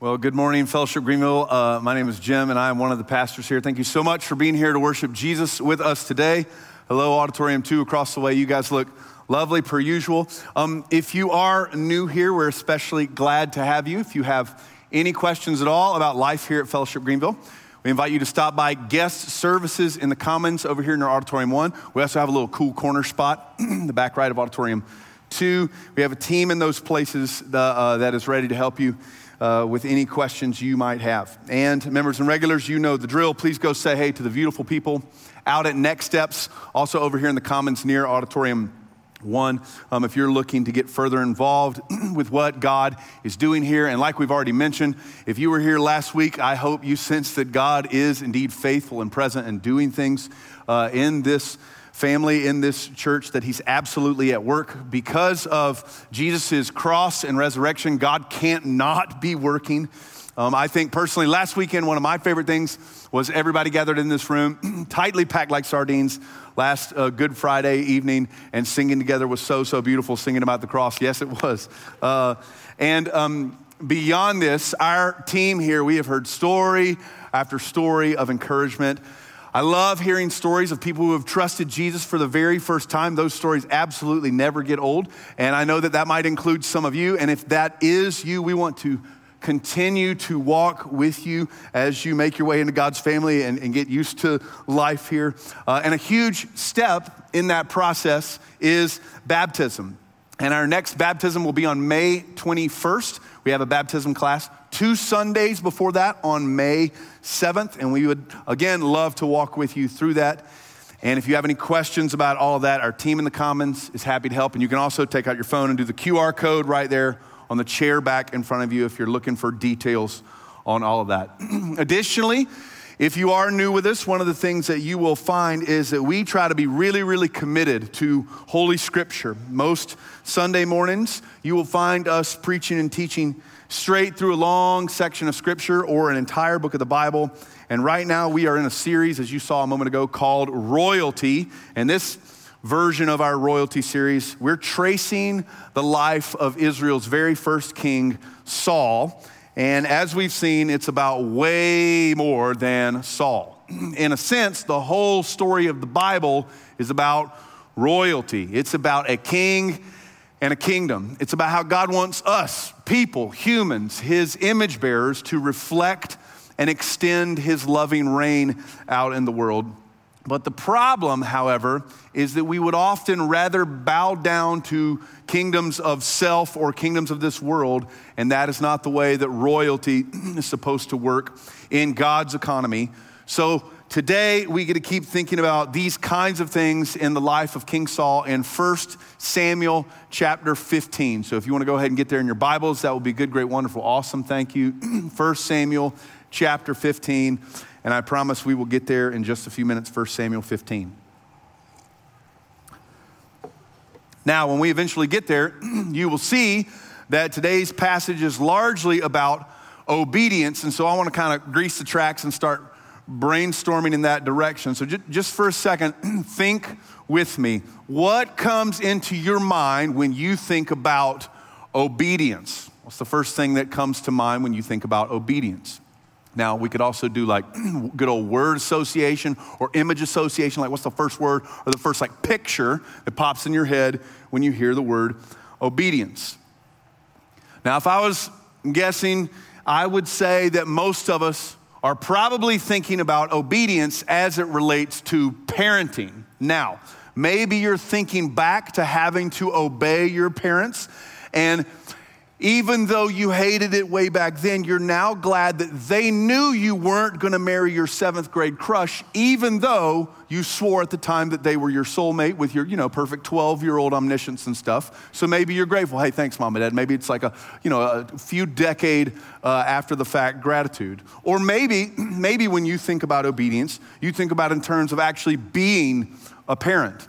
Well, good morning, Fellowship Greenville. Uh, my name is Jim, and I am one of the pastors here. Thank you so much for being here to worship Jesus with us today. Hello, Auditorium 2 across the way. You guys look lovely per usual. Um, if you are new here, we're especially glad to have you. If you have any questions at all about life here at Fellowship Greenville, we invite you to stop by guest services in the Commons over here in our Auditorium 1. We also have a little cool corner spot in the back right of Auditorium 2. We have a team in those places uh, that is ready to help you uh, with any questions you might have. And members and regulars, you know the drill. Please go say hey to the beautiful people out at Next Steps, also over here in the Commons near Auditorium one, um, if you're looking to get further involved with what God is doing here, and like we've already mentioned, if you were here last week, I hope you sense that God is indeed faithful and present and doing things uh, in this family in this church that he's absolutely at work. Because of Jesus' cross and resurrection, God can't not be working. Um, I think personally, last weekend, one of my favorite things was everybody gathered in this room, tightly packed like sardines, last uh, Good Friday evening, and singing together was so, so beautiful, singing about the cross. Yes, it was. Uh, and um, beyond this, our team here, we have heard story after story of encouragement I love hearing stories of people who have trusted Jesus for the very first time. Those stories absolutely never get old. And I know that that might include some of you. And if that is you, we want to continue to walk with you as you make your way into God's family and, and get used to life here. Uh, and a huge step in that process is baptism. And our next baptism will be on May 21st. We have a baptism class two Sundays before that on May 7th, and we would again love to walk with you through that. And if you have any questions about all that, our team in the Commons is happy to help. And you can also take out your phone and do the QR code right there on the chair back in front of you if you're looking for details on all of that. Additionally, if you are new with us, one of the things that you will find is that we try to be really, really committed to Holy Scripture. Most Sunday mornings, you will find us preaching and teaching straight through a long section of Scripture or an entire book of the Bible. And right now, we are in a series, as you saw a moment ago, called Royalty. And this version of our royalty series, we're tracing the life of Israel's very first king, Saul. And as we've seen, it's about way more than Saul. In a sense, the whole story of the Bible is about royalty, it's about a king and a kingdom. It's about how God wants us, people, humans, his image bearers, to reflect and extend his loving reign out in the world. But the problem, however, is that we would often rather bow down to kingdoms of self or kingdoms of this world, and that is not the way that royalty is supposed to work in God's economy. So Today, we get to keep thinking about these kinds of things in the life of King Saul in 1 Samuel chapter 15. So if you want to go ahead and get there in your Bibles, that would be good, great, wonderful, awesome. Thank you. 1 Samuel chapter 15. And I promise we will get there in just a few minutes, 1 Samuel 15. Now, when we eventually get there, you will see that today's passage is largely about obedience. And so I want to kind of grease the tracks and start brainstorming in that direction. So, just for a second, think with me. What comes into your mind when you think about obedience? What's the first thing that comes to mind when you think about obedience? Now, we could also do like good old word association or image association, like what's the first word or the first like picture that pops in your head when you hear the word obedience. Now, if I was guessing, I would say that most of us are probably thinking about obedience as it relates to parenting. Now, maybe you're thinking back to having to obey your parents, and even though you hated it way back then, you're now glad that they knew you weren't going to marry your seventh grade crush, even though you swore at the time that they were your soulmate with your, you know, perfect 12 year old omniscience and stuff. So maybe you're grateful. Hey, thanks, mom and dad. Maybe it's like a, you know, a few decade uh, after the fact gratitude. Or maybe, maybe when you think about obedience, you think about in terms of actually being a parent.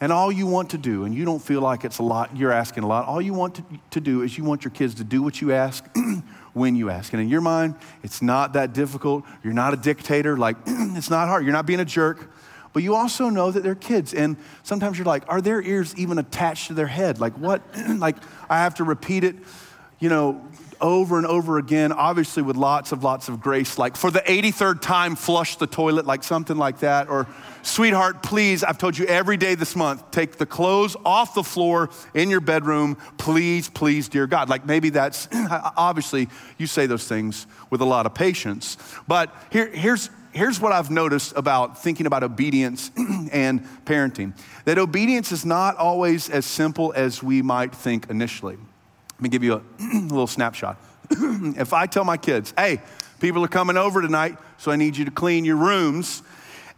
And all you want to do, and you don't feel like it's a lot, you're asking a lot, all you want to, to do is you want your kids to do what you ask when you ask. And in your mind, it's not that difficult. You're not a dictator. Like, it's not hard. You're not being a jerk. But you also know that they're kids. And sometimes you're like, are their ears even attached to their head? Like, what? like, I have to repeat it, you know, over and over again, obviously with lots of lots of grace, like for the 83rd time, flush the toilet, like something like that. Or, sweetheart, please, I've told you every day this month, take the clothes off the floor in your bedroom. Please, please, dear God. Like maybe that's, obviously, you say those things with a lot of patience. But here, here's, here's what I've noticed about thinking about obedience and parenting that obedience is not always as simple as we might think initially. Let me give you a, little snapshot. if I tell my kids, hey, people are coming over tonight, so I need you to clean your rooms,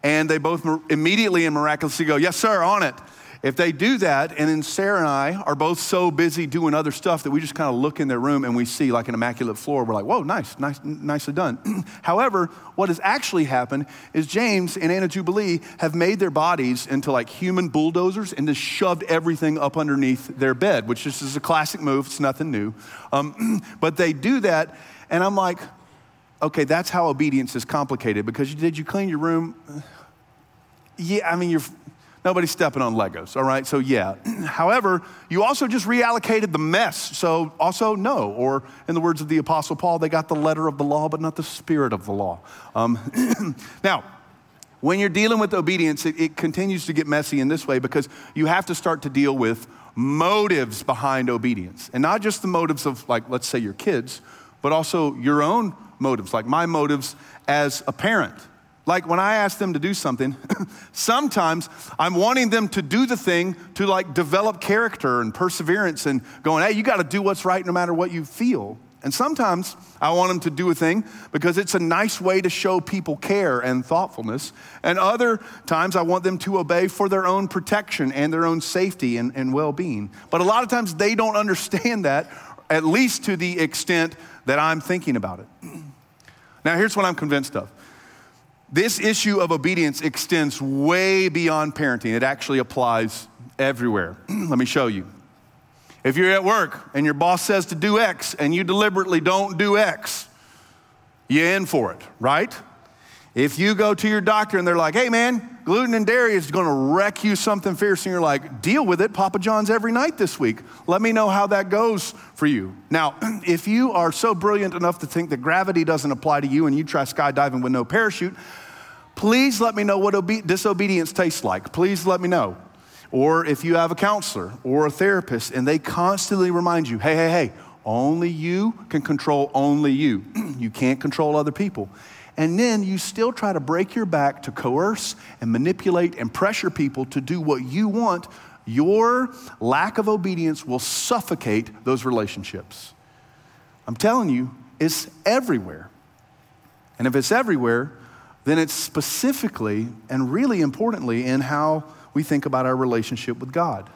and they both immediately and miraculously go, yes, sir, on it. If they do that, and then Sarah and I are both so busy doing other stuff that we just kind of look in their room and we see like an immaculate floor, we're like, whoa, nice, nice, nicely done. However, what has actually happened is James and Anna Jubilee have made their bodies into like human bulldozers and just shoved everything up underneath their bed, which just is a classic move. It's nothing new. Um, but they do that, and I'm like, okay, that's how obedience is complicated because you, did you clean your room? Yeah, I mean, you're Nobody's stepping on Legos, all right? So, yeah. However, you also just reallocated the mess. So, also, no. Or, in the words of the Apostle Paul, they got the letter of the law, but not the spirit of the law. Um, now, when you're dealing with obedience, it, it continues to get messy in this way because you have to start to deal with motives behind obedience. And not just the motives of, like, let's say your kids, but also your own motives, like my motives as a parent. Like when I ask them to do something, sometimes I'm wanting them to do the thing to like develop character and perseverance and going, hey, you got to do what's right no matter what you feel. And sometimes I want them to do a thing because it's a nice way to show people care and thoughtfulness. And other times I want them to obey for their own protection and their own safety and, and well being. But a lot of times they don't understand that, at least to the extent that I'm thinking about it. Now, here's what I'm convinced of this issue of obedience extends way beyond parenting. It actually applies everywhere. Let me show you. If you're at work and your boss says to do X and you deliberately don't do X, you're in for it, right? If you go to your doctor and they're like, hey man, gluten and dairy is gonna wreck you something fierce, and you're like, deal with it, Papa John's every night this week. Let me know how that goes for you. Now, if you are so brilliant enough to think that gravity doesn't apply to you and you try skydiving with no parachute, please let me know what obe- disobedience tastes like. Please let me know. Or if you have a counselor or a therapist and they constantly remind you, hey, hey, hey, only you can control only you. you can't control other people. And then you still try to break your back to coerce and manipulate and pressure people to do what you want. Your lack of obedience will suffocate those relationships. I'm telling you, it's everywhere. And if it's everywhere, then it's specifically and really importantly in how we think about our relationship with God.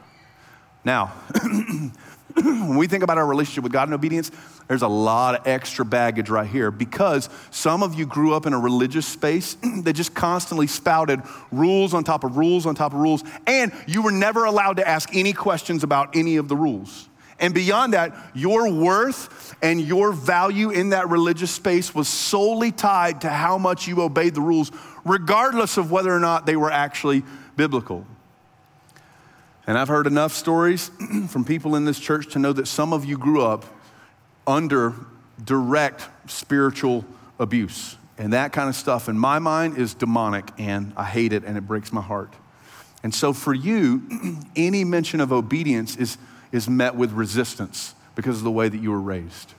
Now, when we think about our relationship with God and obedience, there's a lot of extra baggage right here because some of you grew up in a religious space that just constantly spouted rules on top of rules on top of rules, and you were never allowed to ask any questions about any of the rules. And beyond that, your worth and your value in that religious space was solely tied to how much you obeyed the rules, regardless of whether or not they were actually biblical. And I've heard enough stories from people in this church to know that some of you grew up under direct spiritual abuse. And that kind of stuff, in my mind, is demonic, and I hate it, and it breaks my heart. And so, for you, any mention of obedience is is met with resistance because of the way that you were raised.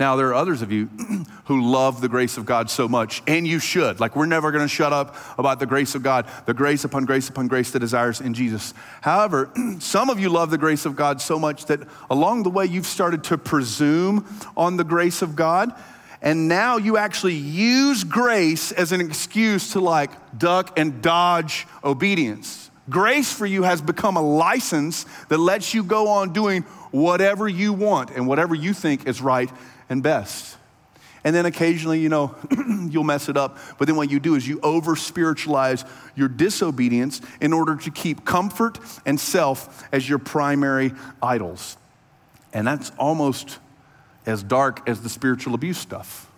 Now, there are others of you who love the grace of God so much, and you should. Like, we're never going to shut up about the grace of God, the grace upon grace upon grace that desires in Jesus. However, some of you love the grace of God so much that along the way you've started to presume on the grace of God, and now you actually use grace as an excuse to like duck and dodge obedience. Grace for you has become a license that lets you go on doing whatever you want and whatever you think is right and best. And then occasionally, you know, you'll mess it up. But then what you do is you over spiritualize your disobedience in order to keep comfort and self as your primary idols. And that's almost as dark as the spiritual abuse stuff.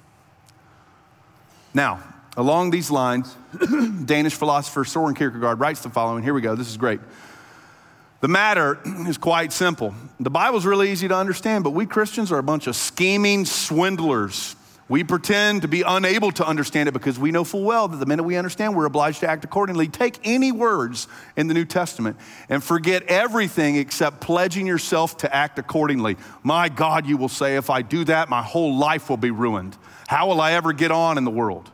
Now, Along these lines, Danish philosopher Soren Kierkegaard writes the following. Here we go. This is great. The matter is quite simple. The Bible's really easy to understand, but we Christians are a bunch of scheming swindlers. We pretend to be unable to understand it because we know full well that the minute we understand, we're obliged to act accordingly. Take any words in the New Testament and forget everything except pledging yourself to act accordingly. My God, you will say, if I do that, my whole life will be ruined. How will I ever get on in the world?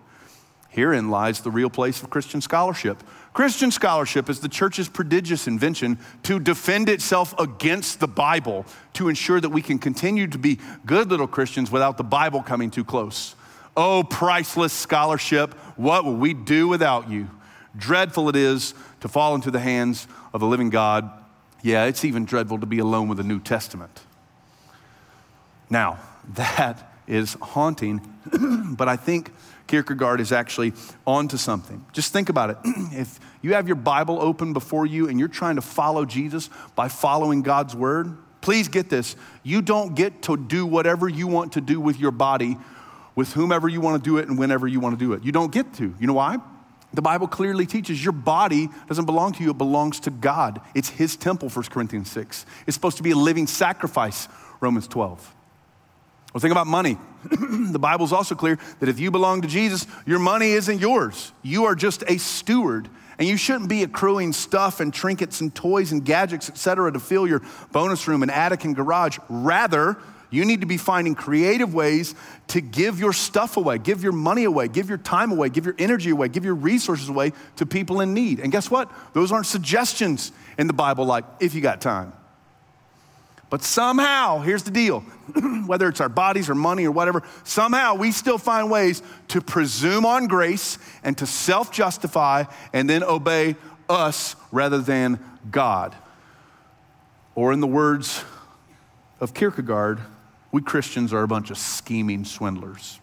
Herein lies the real place of Christian scholarship. Christian scholarship is the church's prodigious invention to defend itself against the Bible to ensure that we can continue to be good little Christians without the Bible coming too close. Oh, priceless scholarship, what will we do without you? Dreadful it is to fall into the hands of the living God. Yeah, it's even dreadful to be alone with the New Testament. Now, that is haunting, but I think Kierkegaard is actually onto something. Just think about it. if you have your Bible open before you and you're trying to follow Jesus by following God's word, please get this. You don't get to do whatever you want to do with your body with whomever you want to do it and whenever you want to do it. You don't get to. You know why? The Bible clearly teaches your body doesn't belong to you, it belongs to God. It's His temple, 1 Corinthians 6. It's supposed to be a living sacrifice, Romans 12. Well, think about money. the Bible's also clear that if you belong to Jesus, your money isn't yours. You are just a steward. And you shouldn't be accruing stuff and trinkets and toys and gadgets, etc., to fill your bonus room and attic and garage. Rather, you need to be finding creative ways to give your stuff away, give your money away, give your time away, give your energy away, give your resources away to people in need. And guess what? Those aren't suggestions in the Bible like, if you got time. But somehow, here's the deal whether it's our bodies or money or whatever, somehow we still find ways to presume on grace and to self justify and then obey us rather than God. Or, in the words of Kierkegaard, we Christians are a bunch of scheming swindlers.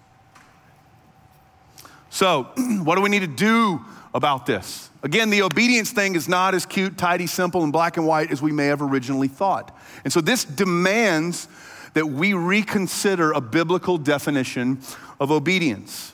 So, what do we need to do about this? Again, the obedience thing is not as cute, tidy, simple, and black and white as we may have originally thought. And so this demands that we reconsider a biblical definition of obedience.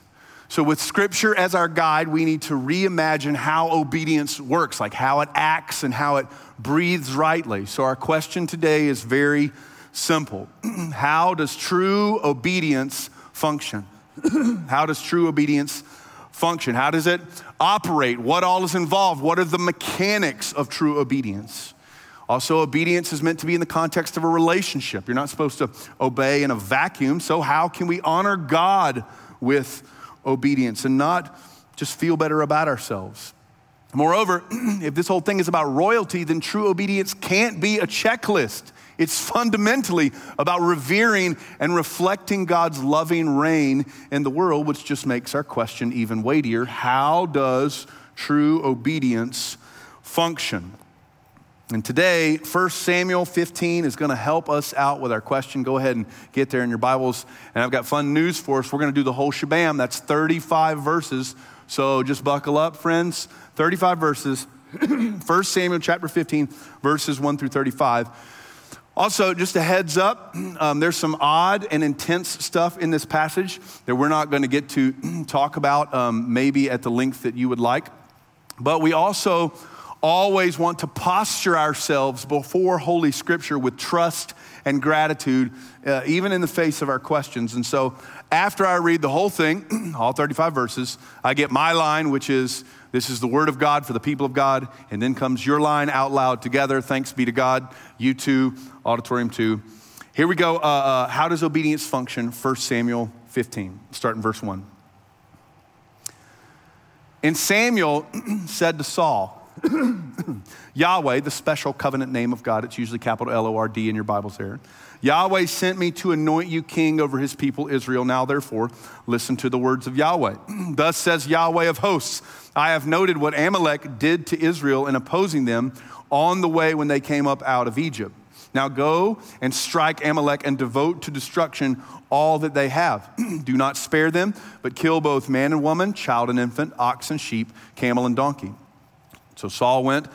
So, with scripture as our guide, we need to reimagine how obedience works, like how it acts and how it breathes rightly. So, our question today is very simple How does true obedience function? how does true obedience function? How does it operate? What all is involved? What are the mechanics of true obedience? Also, obedience is meant to be in the context of a relationship. You're not supposed to obey in a vacuum. So, how can we honor God with obedience and not just feel better about ourselves? Moreover, if this whole thing is about royalty, then true obedience can't be a checklist. It's fundamentally about revering and reflecting God's loving reign in the world, which just makes our question even weightier. How does true obedience function? And today, 1 Samuel 15 is going to help us out with our question. Go ahead and get there in your Bibles. And I've got fun news for us. We're going to do the whole shebam. That's 35 verses. So just buckle up, friends. 35 verses. 1 Samuel chapter 15, verses 1 through 35. Also, just a heads up, um, there's some odd and intense stuff in this passage that we're not going to get to talk about, um, maybe at the length that you would like. But we also always want to posture ourselves before Holy Scripture with trust and gratitude, uh, even in the face of our questions. And so, after I read the whole thing, all 35 verses, I get my line, which is, This is the word of God for the people of God. And then comes your line out loud together. Thanks be to God. You too, Auditorium 2. Here we go. Uh, uh, how does obedience function? 1 Samuel 15, start in verse 1. And Samuel said to Saul, Yahweh, the special covenant name of God, it's usually capital L O R D in your Bibles there. Yahweh sent me to anoint you king over his people Israel. Now, therefore, listen to the words of Yahweh. Thus says Yahweh of hosts I have noted what Amalek did to Israel in opposing them on the way when they came up out of Egypt. Now go and strike Amalek and devote to destruction all that they have. Do not spare them, but kill both man and woman, child and infant, ox and sheep, camel and donkey. So Saul went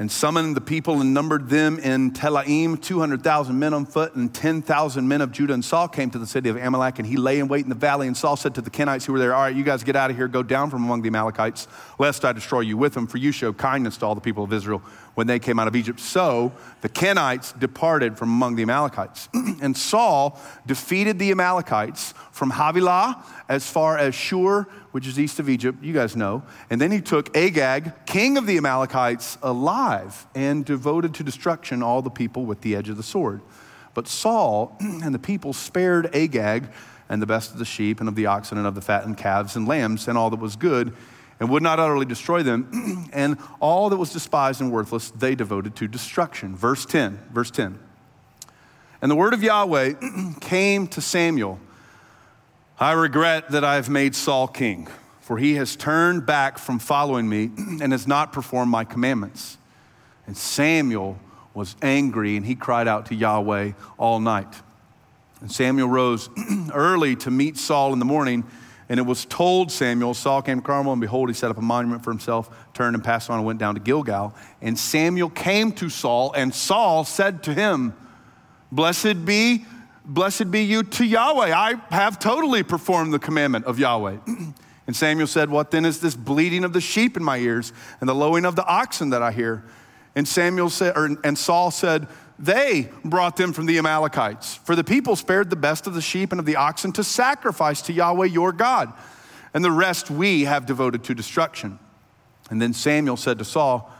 and summoned the people and numbered them in Telaim, 200,000 men on foot and 10,000 men of Judah. And Saul came to the city of Amalek and he lay in wait in the valley. And Saul said to the Kenites who were there, All right, you guys get out of here, go down from among the Amalekites, lest I destroy you with them, for you show kindness to all the people of Israel when they came out of Egypt. So the Kenites departed from among the Amalekites. and Saul defeated the Amalekites from Havilah as far as Shur, which is east of Egypt. You guys know. And then he took Agag, king of the Amalekites, alive and devoted to destruction all the people with the edge of the sword. But Saul and the people spared Agag and the best of the sheep and of the oxen and of the fattened calves and lambs and all that was good and would not utterly destroy them. and all that was despised and worthless they devoted to destruction. Verse 10, verse 10. And the word of Yahweh came to Samuel I regret that I have made Saul king, for he has turned back from following me and has not performed my commandments. And Samuel was angry and he cried out to Yahweh all night. And Samuel rose early to meet Saul in the morning and it was told Samuel, Saul came to Carmel, and behold, he set up a monument for himself, turned and passed on and went down to Gilgal. And Samuel came to Saul, and Saul said to him, Blessed be, blessed be you to Yahweh. I have totally performed the commandment of Yahweh. and Samuel said, What then is this bleating of the sheep in my ears and the lowing of the oxen that I hear? And Samuel said, or, and Saul said, they brought them from the Amalekites. For the people spared the best of the sheep and of the oxen to sacrifice to Yahweh your God, and the rest we have devoted to destruction. And then Samuel said to Saul,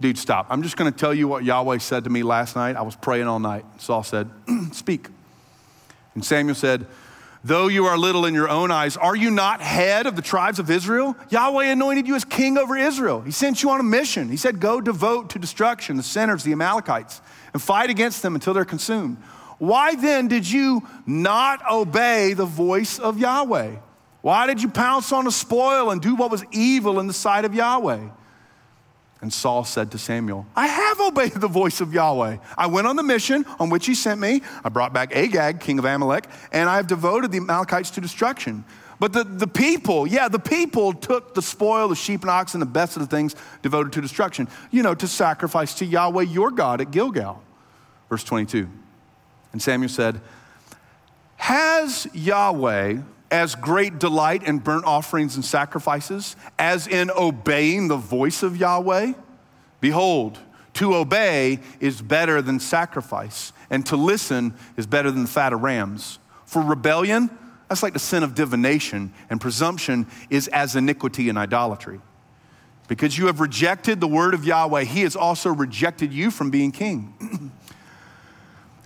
Dude, stop. I'm just going to tell you what Yahweh said to me last night. I was praying all night. Saul said, Speak. And Samuel said, Though you are little in your own eyes, are you not head of the tribes of Israel? Yahweh anointed you as king over Israel. He sent you on a mission. He said, Go devote to destruction the sinners, the Amalekites, and fight against them until they're consumed. Why then did you not obey the voice of Yahweh? Why did you pounce on the spoil and do what was evil in the sight of Yahweh? And Saul said to Samuel, I have obeyed the voice of Yahweh. I went on the mission on which he sent me. I brought back Agag, king of Amalek, and I have devoted the Amalekites to destruction. But the, the people, yeah, the people took the spoil, the sheep and oxen, the best of the things devoted to destruction, you know, to sacrifice to Yahweh your God at Gilgal. Verse 22. And Samuel said, Has Yahweh as great delight in burnt offerings and sacrifices as in obeying the voice of Yahweh? Behold, to obey is better than sacrifice, and to listen is better than the fat of rams. For rebellion, that's like the sin of divination, and presumption is as iniquity and idolatry. Because you have rejected the word of Yahweh, he has also rejected you from being king.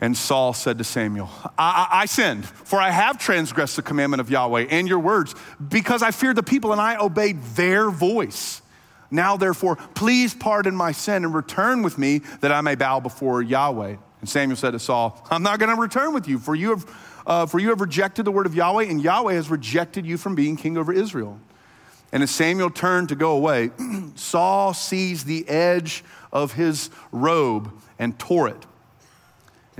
And Saul said to Samuel, I, I, I, sinned, for I have transgressed the commandment of Yahweh and your words, because I feared the people and I obeyed their voice. Now, therefore, please pardon my sin and return with me that I may bow before Yahweh. And Samuel said to Saul, I'm not going to return with you, for you, have, uh, for you have rejected the word of Yahweh, and Yahweh has rejected you from being king over Israel. And as Samuel turned to go away, Saul seized the edge of his robe and tore it.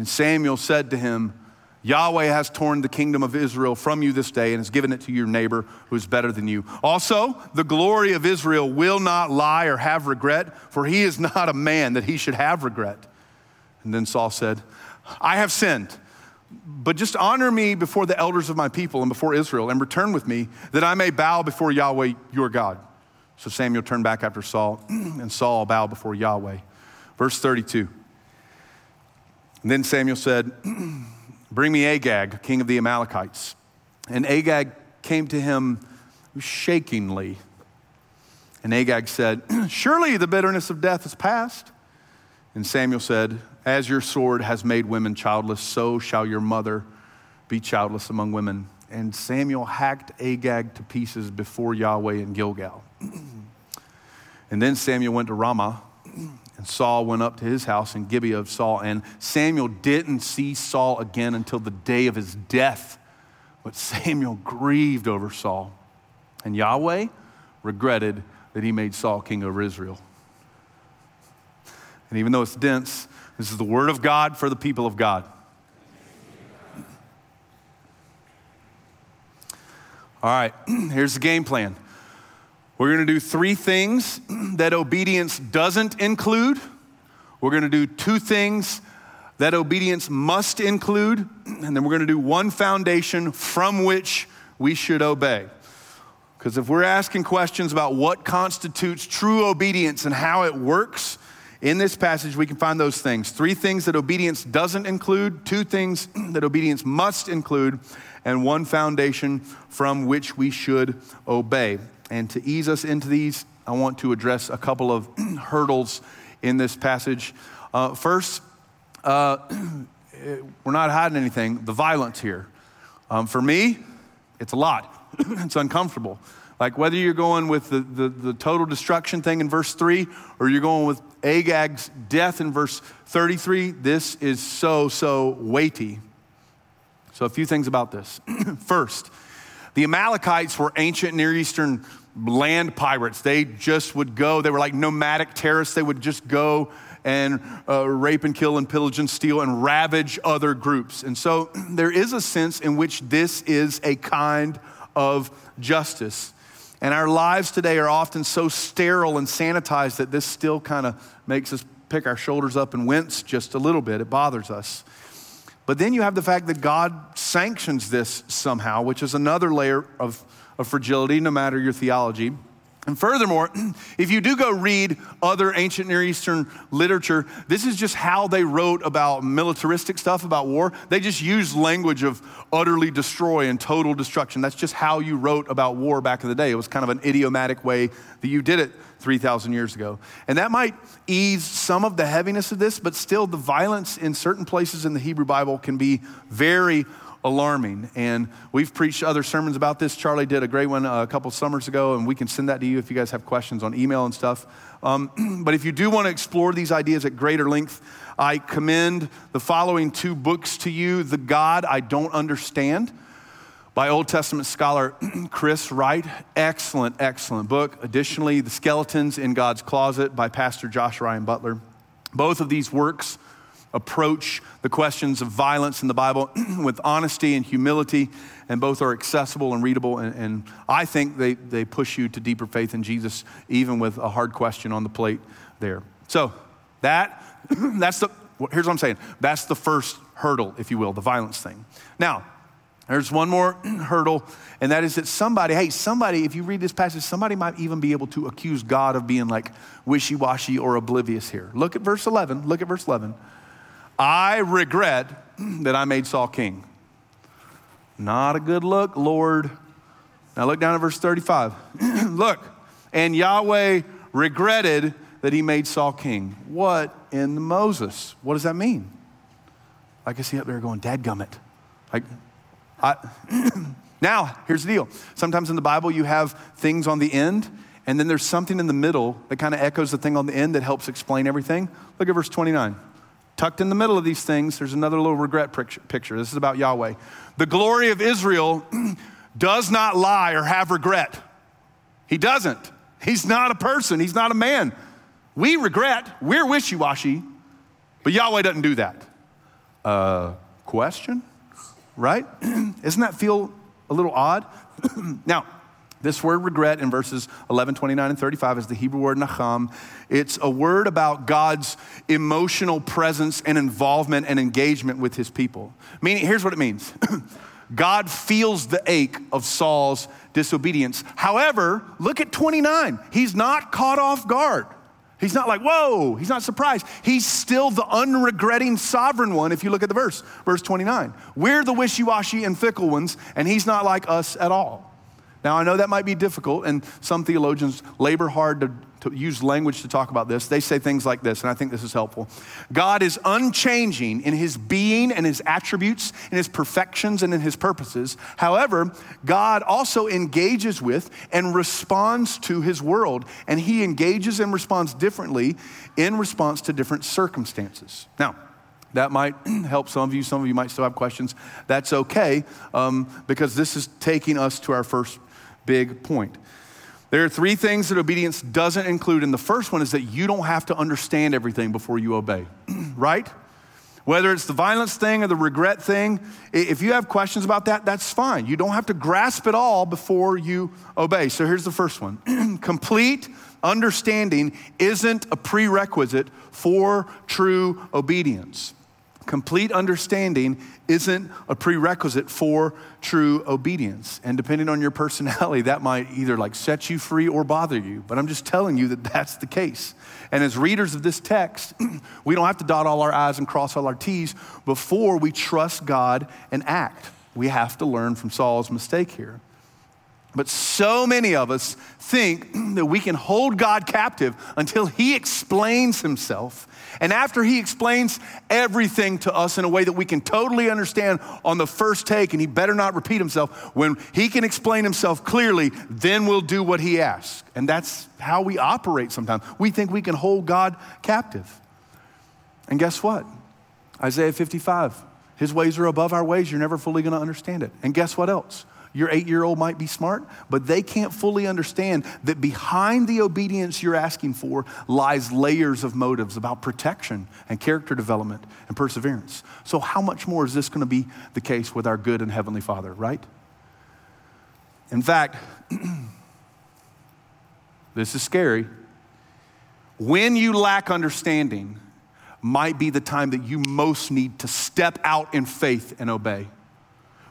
And Samuel said to him, Yahweh has torn the kingdom of Israel from you this day and has given it to your neighbor who is better than you. Also, the glory of Israel will not lie or have regret, for he is not a man that he should have regret. And then Saul said, I have sinned, but just honor me before the elders of my people and before Israel and return with me that I may bow before Yahweh your God. So Samuel turned back after Saul, and Saul bowed before Yahweh. Verse 32. Then Samuel said, Bring me Agag, king of the Amalekites. And Agag came to him shakingly. And Agag said, Surely the bitterness of death is past. And Samuel said, As your sword has made women childless, so shall your mother be childless among women. And Samuel hacked Agag to pieces before Yahweh in Gilgal. and then Samuel went to Ramah and Saul went up to his house in Gibeah of Saul. And Samuel didn't see Saul again until the day of his death. But Samuel grieved over Saul. And Yahweh regretted that he made Saul king over Israel. And even though it's dense, this is the word of God for the people of God. All right, here's the game plan. We're going to do three things that obedience doesn't include. We're going to do two things that obedience must include. And then we're going to do one foundation from which we should obey. Because if we're asking questions about what constitutes true obedience and how it works, In this passage, we can find those things three things that obedience doesn't include, two things that obedience must include, and one foundation from which we should obey. And to ease us into these, I want to address a couple of hurdles in this passage. Uh, first, uh, we're not hiding anything, the violence here. Um, for me, it's a lot, it's uncomfortable. Like whether you're going with the, the, the, total destruction thing in verse 3 or you're going with Agag's death in verse 33, this is so, so weighty. So, a few things about this. First, the Amalekites were ancient Near Eastern land pirates. They just would go, they were like nomadic terrorists. They would just go and uh, rape and kill and pillage and steal and ravage other groups. And so there is a sense in which this is a kind of justice. And our lives today are often so sterile and sanitized that this still kind of makes us pick our shoulders up and wince just a little bit. It bothers us. But then you have the fact that God sanctions this somehow, which is another layer of, of fragility, no matter your theology. And furthermore, if you do go read other ancient Near Eastern literature, this is just how they wrote about militaristic stuff, about war. They just used language of utterly destroy and total destruction. That's just how you wrote about war back in the day. It was kind of an idiomatic way that you did it 3,000 years ago. And that might ease some of the heaviness of this, but still, the violence in certain places in the Hebrew Bible can be very alarming. And we've preached other sermons about this. Charlie did a great one a couple summers ago, and we can send that to you if you guys have questions on email and stuff. Um, but if you do want to explore these ideas at greater length, I commend the following two books to you The God I Don't Understand by Old Testament scholar Chris Wright. Excellent, excellent book. Additionally, The Skeletons in God's Closet by Pastor Josh Ryan Butler. Both of these works approach the questions of violence in the Bible with honesty and humility, and both are accessible and readable. And, and, I think they, they push you to deeper faith in Jesus, even with a hard question on the plate there. So, that, that's the, here's what I'm saying that's the first hurdle, if you will, the violence thing. Now, there's one more hurdle, and that is that somebody, hey, somebody, if you read this passage, somebody might even be able to accuse God of being like wishy washy or oblivious here. Look at verse 11. Look at verse 11. I regret that I made Saul king. Not a good look, Lord. Now look down at verse 35. look, and Yahweh regretted that he made Saul king. What in Moses? What does that mean? I can see up there going, dadgummit. Like, I, now, here's the deal. Sometimes in the Bible, you have things on the end, and then there's something in the middle that kind of echoes the thing on the end that helps explain everything. Look at verse 29. Tucked in the middle of these things, there's another little regret picture. This is about Yahweh. The glory of Israel does not lie or have regret. He doesn't. He's not a person, he's not a man. We regret, we're wishy washy, but Yahweh doesn't do that. Uh, question? Right? Doesn't that feel a little odd? now, this word regret in verses 11, 29, and 35 is the Hebrew word nacham. It's a word about God's emotional presence and involvement and engagement with his people. Meaning, here's what it means God feels the ache of Saul's disobedience. However, look at 29. He's not caught off guard. He's not like, whoa, he's not surprised. He's still the unregretting sovereign one if you look at the verse, verse 29. We're the wishy washy and fickle ones, and he's not like us at all. Now, I know that might be difficult, and some theologians labor hard to, to, use language to talk about this. They say things like this, and I think this is helpful. God is unchanging in his being and his attributes, in his perfections and in his purposes. However, God also engages with and responds to his world, and he engages and responds differently in response to different circumstances. Now, that might help some of you. Some of you might still have questions. That's okay um, because this is taking us to our first big point. There are three things that obedience doesn't include, and the first one is that you don't have to understand everything before you obey, right? Whether it's the violence thing or the regret thing, if you have questions about that, that's fine. You don't have to grasp it all before you obey. So here's the first one complete understanding isn't a prerequisite for true obedience. Complete understanding isn't a prerequisite for true obedience. And depending on your personality, that might either like set you free or bother you. But I'm just telling you that that's the case. And as readers of this text, we don't have to dot all our I's and cross all our T's before we trust God and act. We have to learn from Saul's mistake here. But so many of us think that we can hold God captive until He explains Himself. And after He explains everything to us in a way that we can totally understand on the first take, and He better not repeat Himself, when He can explain Himself clearly, then we'll do what He asks. And that's how we operate sometimes. We think we can hold God captive. And guess what? Isaiah 55 His ways are above our ways. You're never fully going to understand it. And guess what else? Your eight year old might be smart, but they can't fully understand that behind the obedience you're asking for lies layers of motives about protection and character development and perseverance. So, how much more is this going to be the case with our good and heavenly Father, right? In fact, this is scary. When you lack understanding, might be the time that you most need to step out in faith and obey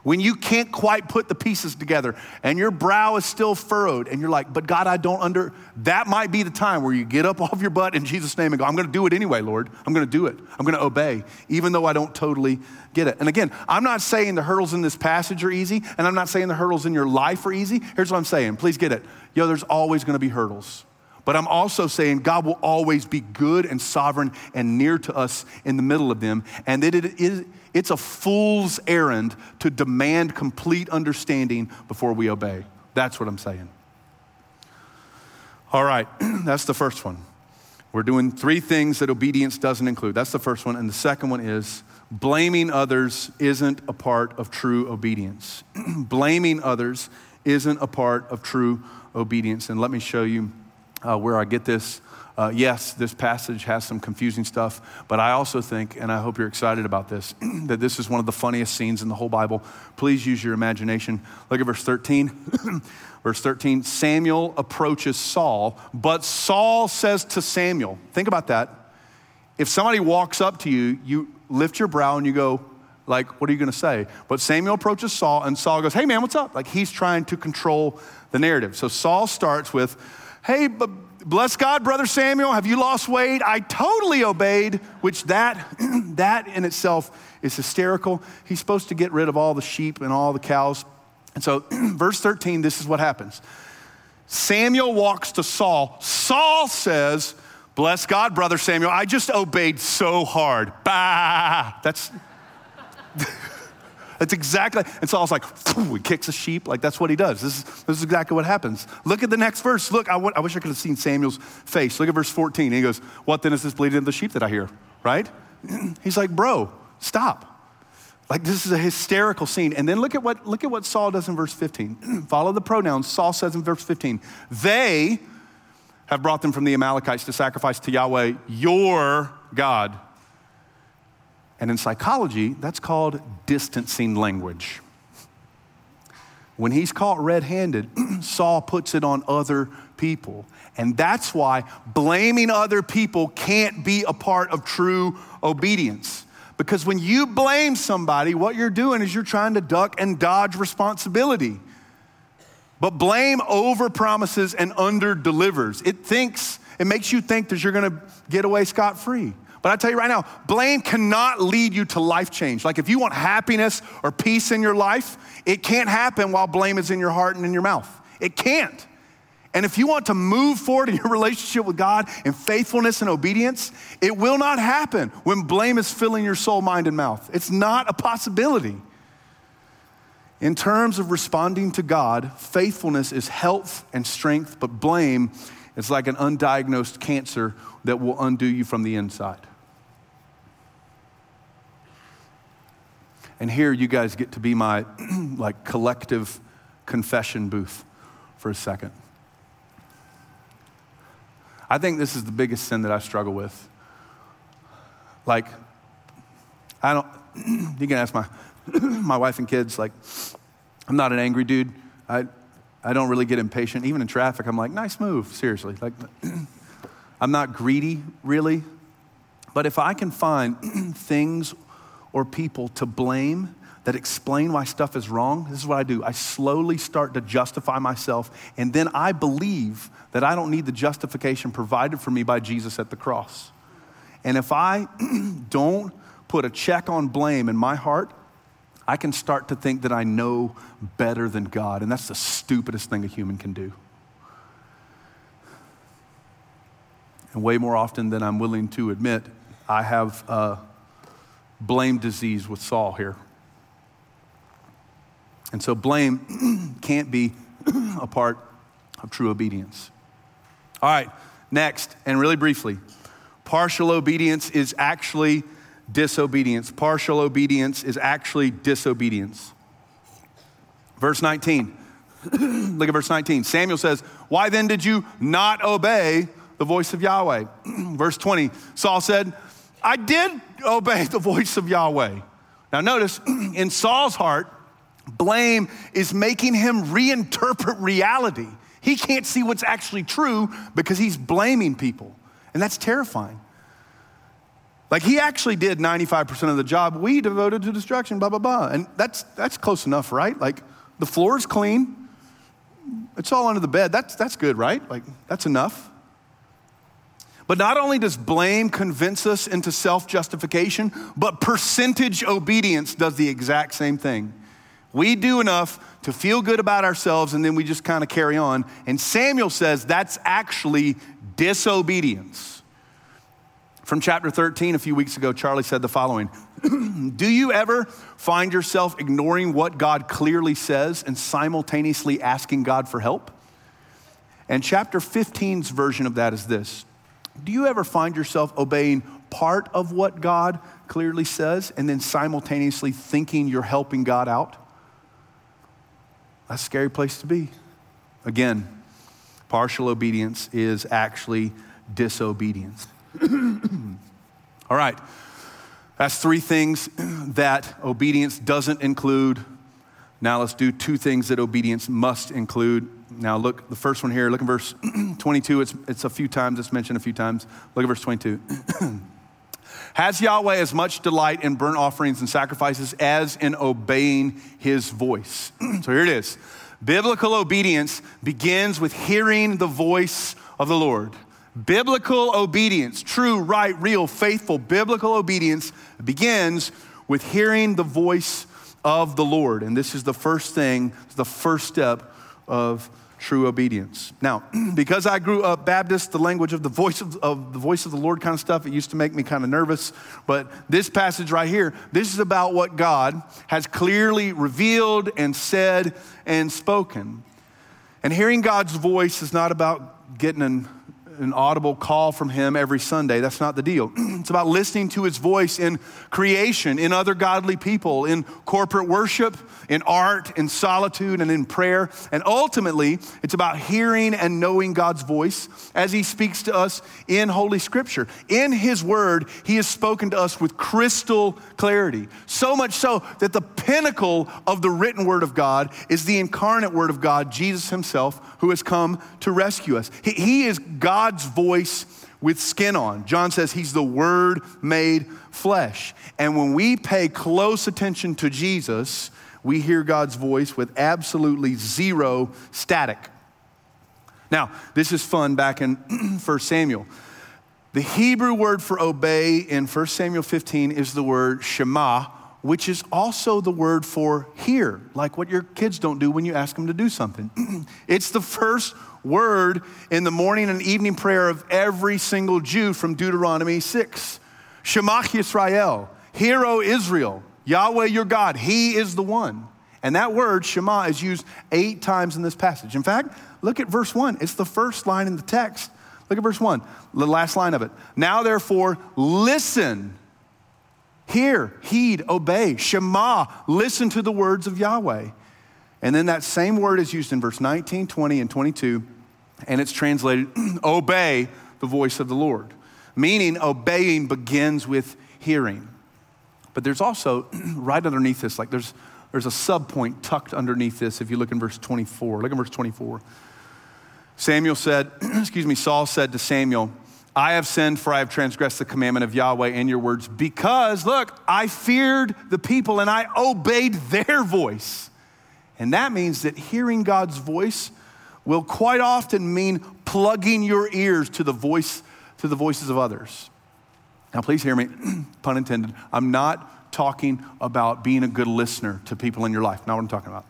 when you can't quite put the pieces together and your brow is still furrowed and you're like, but God, I don't under, that might be the time where you get up off your butt in Jesus' name and go, I'm gonna do it anyway, Lord. I'm gonna do it. I'm gonna obey, even though I don't totally get it. And again, I'm not saying the hurdles in this passage are easy, and I'm not saying the hurdles in your life are easy. Here's what I'm saying, please get it. Yo, there's always gonna be hurdles. But I'm also saying God will always be good and sovereign and near to us in the middle of them, and that it is it's a fool's errand to demand complete understanding before we obey. That's what I'm saying. All right, that's the first one. We're doing three things that obedience doesn't include. That's the first one. And the second one is blaming others isn't a part of true obedience. blaming others isn't a part of true obedience. And let me show you uh, where I get this uh, yes, this passage has some confusing stuff, but I also think, and I hope you're excited about this, that this is one of the funniest scenes in the whole Bible. Please use your imagination. Look at verse 13. verse 13 Samuel approaches Saul, but Saul says to Samuel, think about that. If somebody walks up to you, you lift your brow and you go, like, what are you going to say? But Samuel approaches Saul, and Saul goes, Hey, man, what's up? Like, he's trying to control the narrative. So Saul starts with, Hey, but bless God, brother Samuel, have you lost weight? I totally obeyed, which that, that in itself is hysterical. He's supposed to get rid of all the sheep and all the cows. And so, verse 13, this is what happens. Samuel walks to Saul. Saul says, Bless God, brother Samuel, I just obeyed so hard. Bah! That's. That's exactly, and Saul's like, he kicks a sheep. Like, that's what he does. This is, this is exactly what happens. Look at the next verse. Look, I, w- I wish I could have seen Samuel's face. Look at verse 14. He goes, What then is this bleeding of the sheep that I hear? Right? He's like, Bro, stop. Like, this is a hysterical scene. And then look at what, look at what Saul does in verse 15. Follow the pronouns. Saul says in verse 15, They have brought them from the Amalekites to sacrifice to Yahweh, your God. And in psychology, that's called distancing language. When he's caught red handed, Saul puts it on other people. And that's why blaming other people can't be a part of true obedience. Because when you blame somebody, what you're doing is you're trying to duck and dodge responsibility. But blame over promises and under delivers. It thinks, it makes you think that you're gonna get away scot free. But I tell you right now, blame cannot lead you to life change. Like if you want happiness or peace in your life, it can't happen while blame is in your heart and in your mouth. It can't. And if you want to move forward in your relationship with God in faithfulness and obedience, it will not happen when blame is filling your soul, mind, and mouth. It's not a possibility. In terms of responding to God, faithfulness is health and strength, but blame is like an undiagnosed cancer that will undo you from the inside. And here you guys get to be my like collective confession booth for a second. I think this is the biggest sin that I struggle with. Like, I don't, you can ask my, my wife and kids, like, I'm not an angry dude. I, I don't really get impatient. Even in traffic, I'm like, nice move, seriously. Like, I'm not greedy, really. But if I can find things or people to blame that explain why stuff is wrong, this is what I do. I slowly start to justify myself, and then I believe that I don't need the justification provided for me by Jesus at the cross. And if I don't put a check on blame in my heart, I can start to think that I know better than God. And that's the stupidest thing a human can do. And way more often than I'm willing to admit, I have uh, blame disease with Saul here. And so blame can't be a part of true obedience. All right, next, and really briefly, partial obedience is actually disobedience. Partial obedience is actually disobedience. Verse 19. Look at verse 19. Samuel says, Why then did you not obey the voice of Yahweh? verse 20. Saul said, I did obey the voice of Yahweh. Now, notice in Saul's heart, blame is making him reinterpret reality. He can't see what's actually true because he's blaming people. And that's terrifying. Like he actually did 95% of the job we devoted to destruction, blah, blah, blah. And that's, that's close enough, right? Like the floor is clean. It's all under the bed. That's, that's good, right? Like that's enough. But not only does blame convince us into self justification, but percentage obedience does the exact same thing. We do enough to feel good about ourselves and then we just kind of carry on. And Samuel says that's actually disobedience. From chapter 13, a few weeks ago, Charlie said the following Do you ever find yourself ignoring what God clearly says and simultaneously asking God for help? And chapter 15's version of that is this Do you ever find yourself obeying part of what God clearly says and then simultaneously thinking you're helping God out? That's a scary place to be. Again, partial obedience is actually disobedience. All right. That's three things that obedience doesn't include. Now let's do two things that obedience must include. Now look, the first one here, look at verse 22. It's, it's a few times, it's mentioned a few times. Look at verse 22. Has Yahweh as much delight in burnt offerings and sacrifices as in obeying his voice? so here it is. Biblical obedience begins with hearing the voice of the Lord. Biblical obedience, true, right, real, faithful, biblical obedience begins with hearing the voice of the Lord. And this is the first thing, the first step of true obedience. Now, because I grew up Baptist, the language of the voice of, of, the voice of the Lord kind of stuff, it used to make me kind of nervous. But this passage right here, this is about what God has clearly revealed and said and spoken. And hearing God's voice is not about getting an an audible call from him every Sunday. That's not the deal. it's about listening to his voice in creation, in other godly people, in corporate worship, in art, in solitude, and in prayer. And ultimately, it's about hearing and knowing God's voice as he speaks to us in Holy Scripture. In his word, he has spoken to us with crystal clarity. So much so that the pinnacle of the written word of God is the incarnate word of God, Jesus himself, who has come to rescue us. He, he is God God's voice with skin on. John says he's the Word made flesh. And when we pay close attention to Jesus, we hear God's voice with absolutely zero static. Now, this is fun back in 1 Samuel. The Hebrew word for obey in 1 Samuel 15 is the word shema, which is also the word for hear, like what your kids don't do when you ask them to do something. it's the first word in the morning and evening prayer of every single Jew from Deuteronomy 6. Shema Yisrael, hear, O Israel, Yahweh your God, He is the one. And that word, Shema, is used eight times in this passage. In fact, look at verse one. It's the first line in the text. Look at verse one, the last line of it. Now, therefore, listen, hear, heed, obey. Shema, listen to the words of Yahweh. And then that same word is used in verse 19, 20, and 22, and it's translated obey the voice of the Lord, meaning obeying begins with hearing. But there's also, right underneath this, like there's, there's a sub point tucked underneath this if you look in verse 24. Look at verse 24. Samuel said, excuse me, Saul said to Samuel, I have sinned, for I have transgressed the commandment of Yahweh and your words, because, look, I feared the people and I obeyed their voice. And that means that hearing God's voice will quite often mean plugging your ears to the voice to the voices of others. Now please hear me, pun intended. I'm not talking about being a good listener to people in your life. Not what I'm talking about.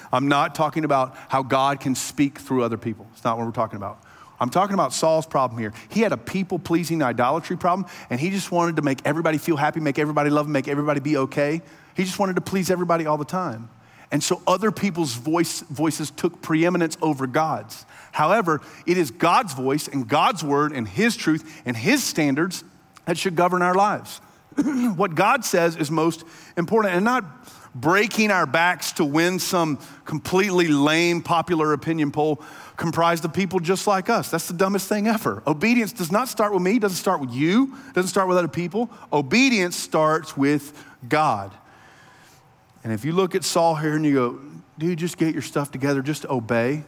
I'm not talking about how God can speak through other people. It's not what we're talking about. I'm talking about Saul's problem here. He had a people pleasing idolatry problem, and he just wanted to make everybody feel happy, make everybody love him, make everybody be okay. He just wanted to please everybody all the time. And so other people's voice, voices took preeminence over God's. However, it is God's voice and God's word and His truth and His standards that should govern our lives. what God says is most important and not breaking our backs to win some completely lame popular opinion poll comprised of people just like us. That's the dumbest thing ever. Obedience does not start with me, doesn't start with you, doesn't start with other people. Obedience starts with God. And if you look at Saul here and you go, dude, just get your stuff together, just obey.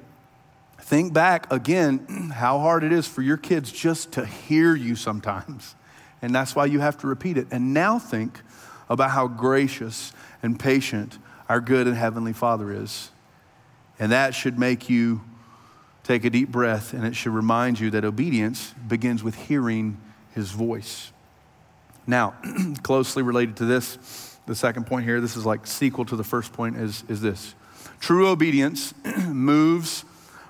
Think back again how hard it is for your kids just to hear you sometimes. And that's why you have to repeat it. And now think about how gracious and patient our good and heavenly Father is. And that should make you take a deep breath and it should remind you that obedience begins with hearing his voice. Now, closely related to this, the second point here, this is like sequel to the first point, is, is this true obedience moves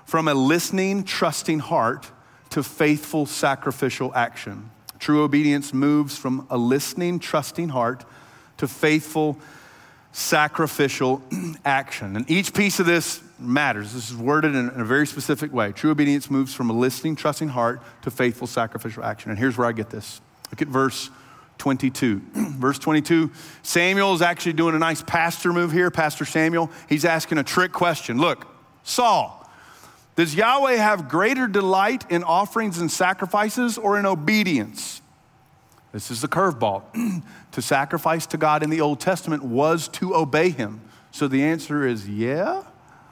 from a listening, trusting heart to faithful, sacrificial action. True obedience moves from a listening, trusting heart to faithful, sacrificial action. And each piece of this matters. This is worded in a very specific way. True obedience moves from a listening, trusting heart to faithful, sacrificial action. And here's where I get this. Look at verse 22. Verse 22, Samuel is actually doing a nice pastor move here, Pastor Samuel. He's asking a trick question. Look, Saul, does Yahweh have greater delight in offerings and sacrifices or in obedience? This is the curveball. to sacrifice to God in the Old Testament was to obey him. So the answer is yeah.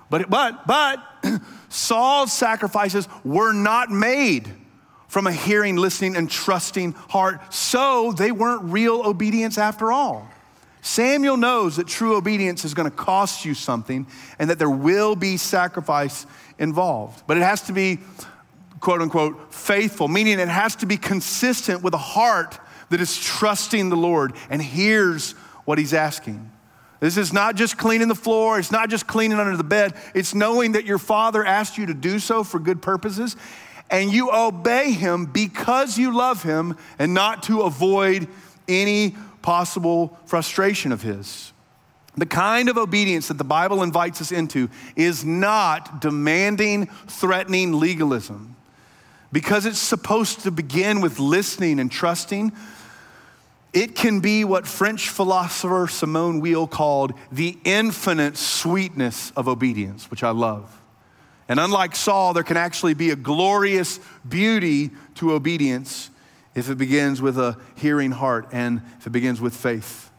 But but but Saul's sacrifices were not made from a hearing, listening, and trusting heart. So they weren't real obedience after all. Samuel knows that true obedience is going to cost you something and that there will be sacrifice involved. But it has to be, quote unquote, faithful, meaning it has to be consistent with a heart that is trusting the Lord and hears what he's asking. This is not just cleaning the floor, it's not just cleaning under the bed, it's knowing that your father asked you to do so for good purposes and you obey him because you love him and not to avoid any possible frustration of his. The kind of obedience that the Bible invites us into is not demanding, threatening legalism. Because it's supposed to begin with listening and trusting, it can be what French philosopher Simone Weil called the infinite sweetness of obedience, which I love. And unlike Saul, there can actually be a glorious beauty to obedience if it begins with a hearing heart and if it begins with faith.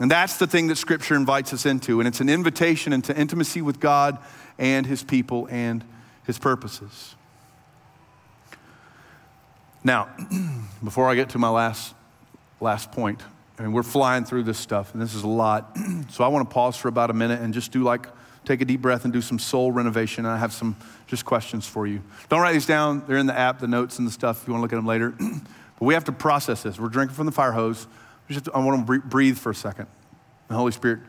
And that's the thing that Scripture invites us into. And it's an invitation into intimacy with God and His people and His purposes. Now, before I get to my last, last point, I mean, we're flying through this stuff, and this is a lot. so I want to pause for about a minute and just do like take a deep breath and do some soul renovation. I have some just questions for you. Don't write these down. They're in the app, the notes and the stuff if you want to look at them later. but we have to process this. We're drinking from the fire hose. I want to breathe for a second. The Holy Spirit,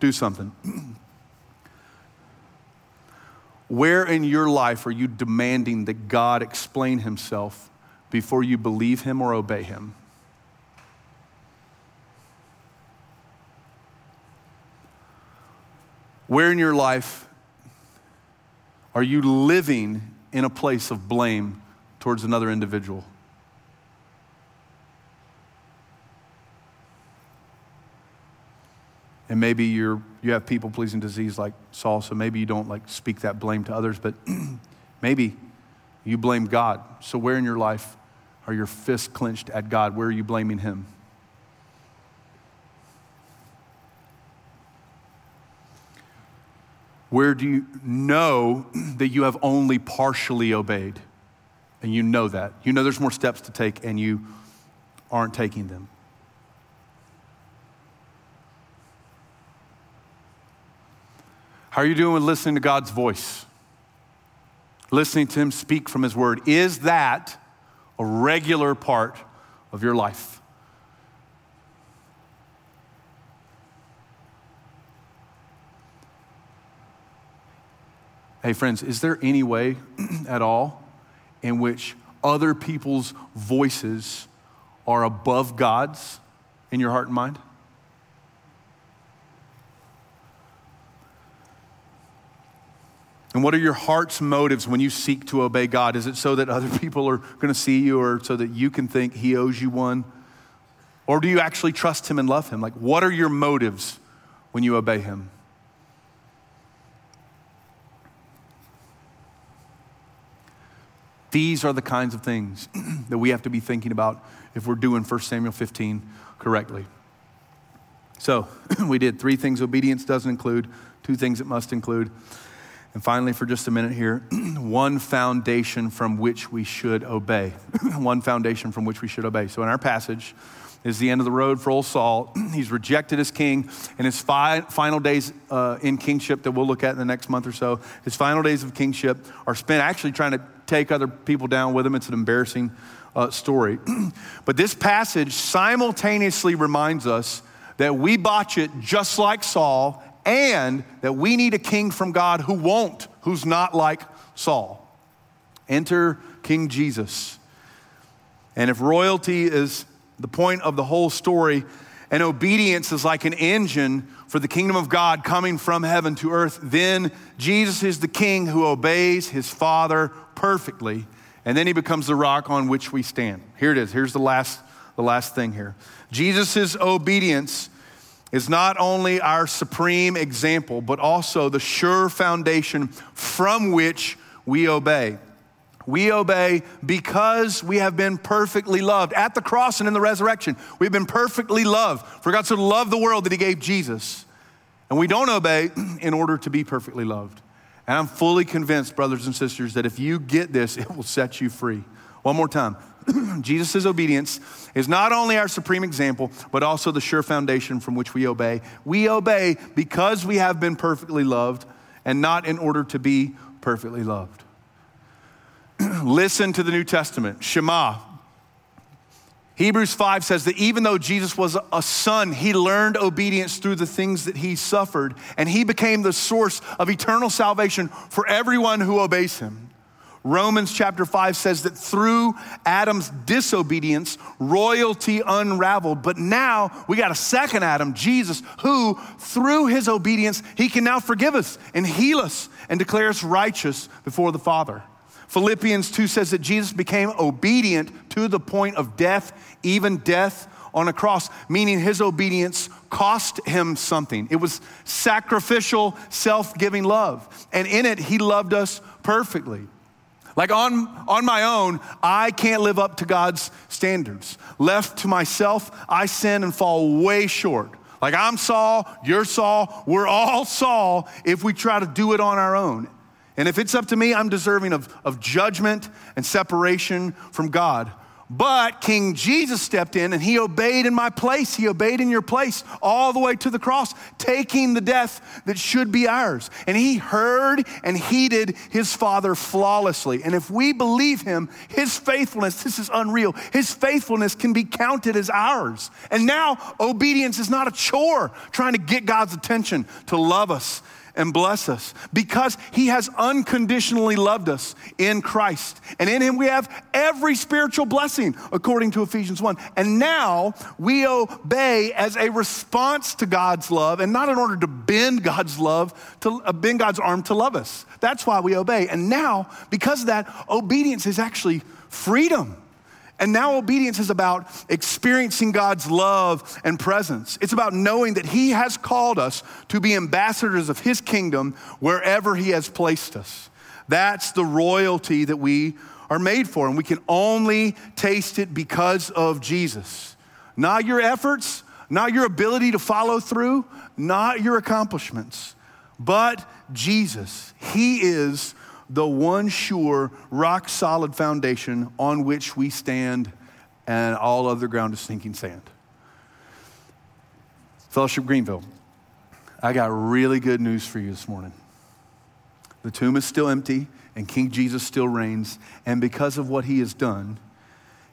do something. Where in your life are you demanding that God explain himself before you believe him or obey him? Where in your life are you living in a place of blame towards another individual? And maybe you're, you have people pleasing disease like Saul, so maybe you don't like speak that blame to others, but maybe you blame God. So where in your life are your fists clenched at God? Where are you blaming Him? Where do you know that you have only partially obeyed? And you know that. You know there's more steps to take, and you aren't taking them. How are you doing with listening to God's voice? Listening to Him speak from His Word. Is that a regular part of your life? Hey, friends, is there any way at all in which other people's voices are above God's in your heart and mind? And what are your heart's motives when you seek to obey God? Is it so that other people are going to see you or so that you can think He owes you one? Or do you actually trust Him and love Him? Like, what are your motives when you obey Him? These are the kinds of things that we have to be thinking about if we're doing 1 Samuel 15 correctly. So, we did three things obedience doesn't include, two things it must include. And finally, for just a minute here, one foundation from which we should obey. one foundation from which we should obey. So, in our passage, is the end of the road for old Saul. He's rejected as king, and his fi- final days uh, in kingship that we'll look at in the next month or so, his final days of kingship are spent actually trying to take other people down with him. It's an embarrassing uh, story. but this passage simultaneously reminds us that we botch it just like Saul, and that we need a king from God who won't, who's not like Saul. Enter King Jesus. And if royalty is the point of the whole story, and obedience is like an engine for the kingdom of God coming from heaven to earth, then Jesus is the king who obeys his Father perfectly, and then he becomes the rock on which we stand. Here it is. Here's the last, the last thing here. Jesus' obedience is not only our supreme example, but also the sure foundation from which we obey. We obey because we have been perfectly loved at the cross and in the resurrection. We've been perfectly loved. For God so loved the world that He gave Jesus. And we don't obey in order to be perfectly loved. And I'm fully convinced, brothers and sisters, that if you get this, it will set you free. One more time. Jesus' obedience is not only our supreme example, but also the sure foundation from which we obey. We obey because we have been perfectly loved and not in order to be perfectly loved. Listen to the New Testament, Shema. Hebrews 5 says that even though Jesus was a son, he learned obedience through the things that he suffered, and he became the source of eternal salvation for everyone who obeys him. Romans chapter 5 says that through Adam's disobedience, royalty unraveled. But now we got a second Adam, Jesus, who through his obedience, he can now forgive us and heal us and declare us righteous before the Father. Philippians 2 says that Jesus became obedient to the point of death, even death on a cross, meaning his obedience cost him something. It was sacrificial, self giving love. And in it, he loved us perfectly. Like on, on my own, I can't live up to God's standards. Left to myself, I sin and fall way short. Like I'm Saul, you're Saul, we're all Saul if we try to do it on our own. And if it's up to me, I'm deserving of, of judgment and separation from God. But King Jesus stepped in and he obeyed in my place. He obeyed in your place all the way to the cross, taking the death that should be ours. And he heard and heeded his Father flawlessly. And if we believe him, his faithfulness, this is unreal, his faithfulness can be counted as ours. And now obedience is not a chore trying to get God's attention to love us and bless us because he has unconditionally loved us in Christ. And in him we have every spiritual blessing according to Ephesians 1. And now we obey as a response to God's love and not in order to bend God's love, to uh, bend God's arm to love us. That's why we obey. And now, because of that, obedience is actually freedom. And now obedience is about experiencing God's love and presence. It's about knowing that He has called us to be ambassadors of His kingdom wherever He has placed us. That's the royalty that we are made for, and we can only taste it because of Jesus. Not your efforts, not your ability to follow through, not your accomplishments, but Jesus. He is the one sure, rock solid foundation on which we stand, and all other ground is sinking sand. Fellowship Greenville, I got really good news for you this morning. The tomb is still empty, and King Jesus still reigns. And because of what he has done,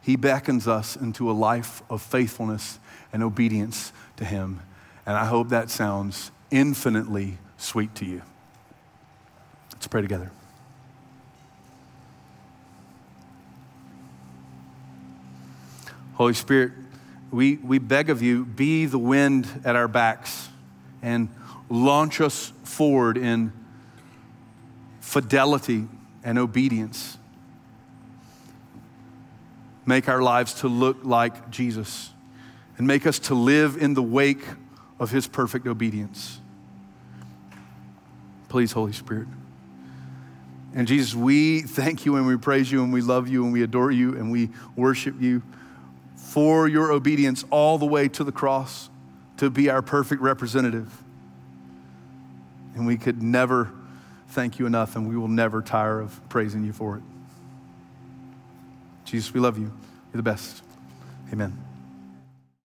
he beckons us into a life of faithfulness and obedience to him. And I hope that sounds infinitely sweet to you. Let's pray together. Holy Spirit, we, we beg of you, be the wind at our backs and launch us forward in fidelity and obedience. Make our lives to look like Jesus and make us to live in the wake of his perfect obedience. Please, Holy Spirit. And Jesus, we thank you and we praise you and we love you and we adore you and we worship you for your obedience all the way to the cross to be our perfect representative. And we could never thank you enough, and we will never tire of praising you for it. Jesus, we love you. You're the best. Amen.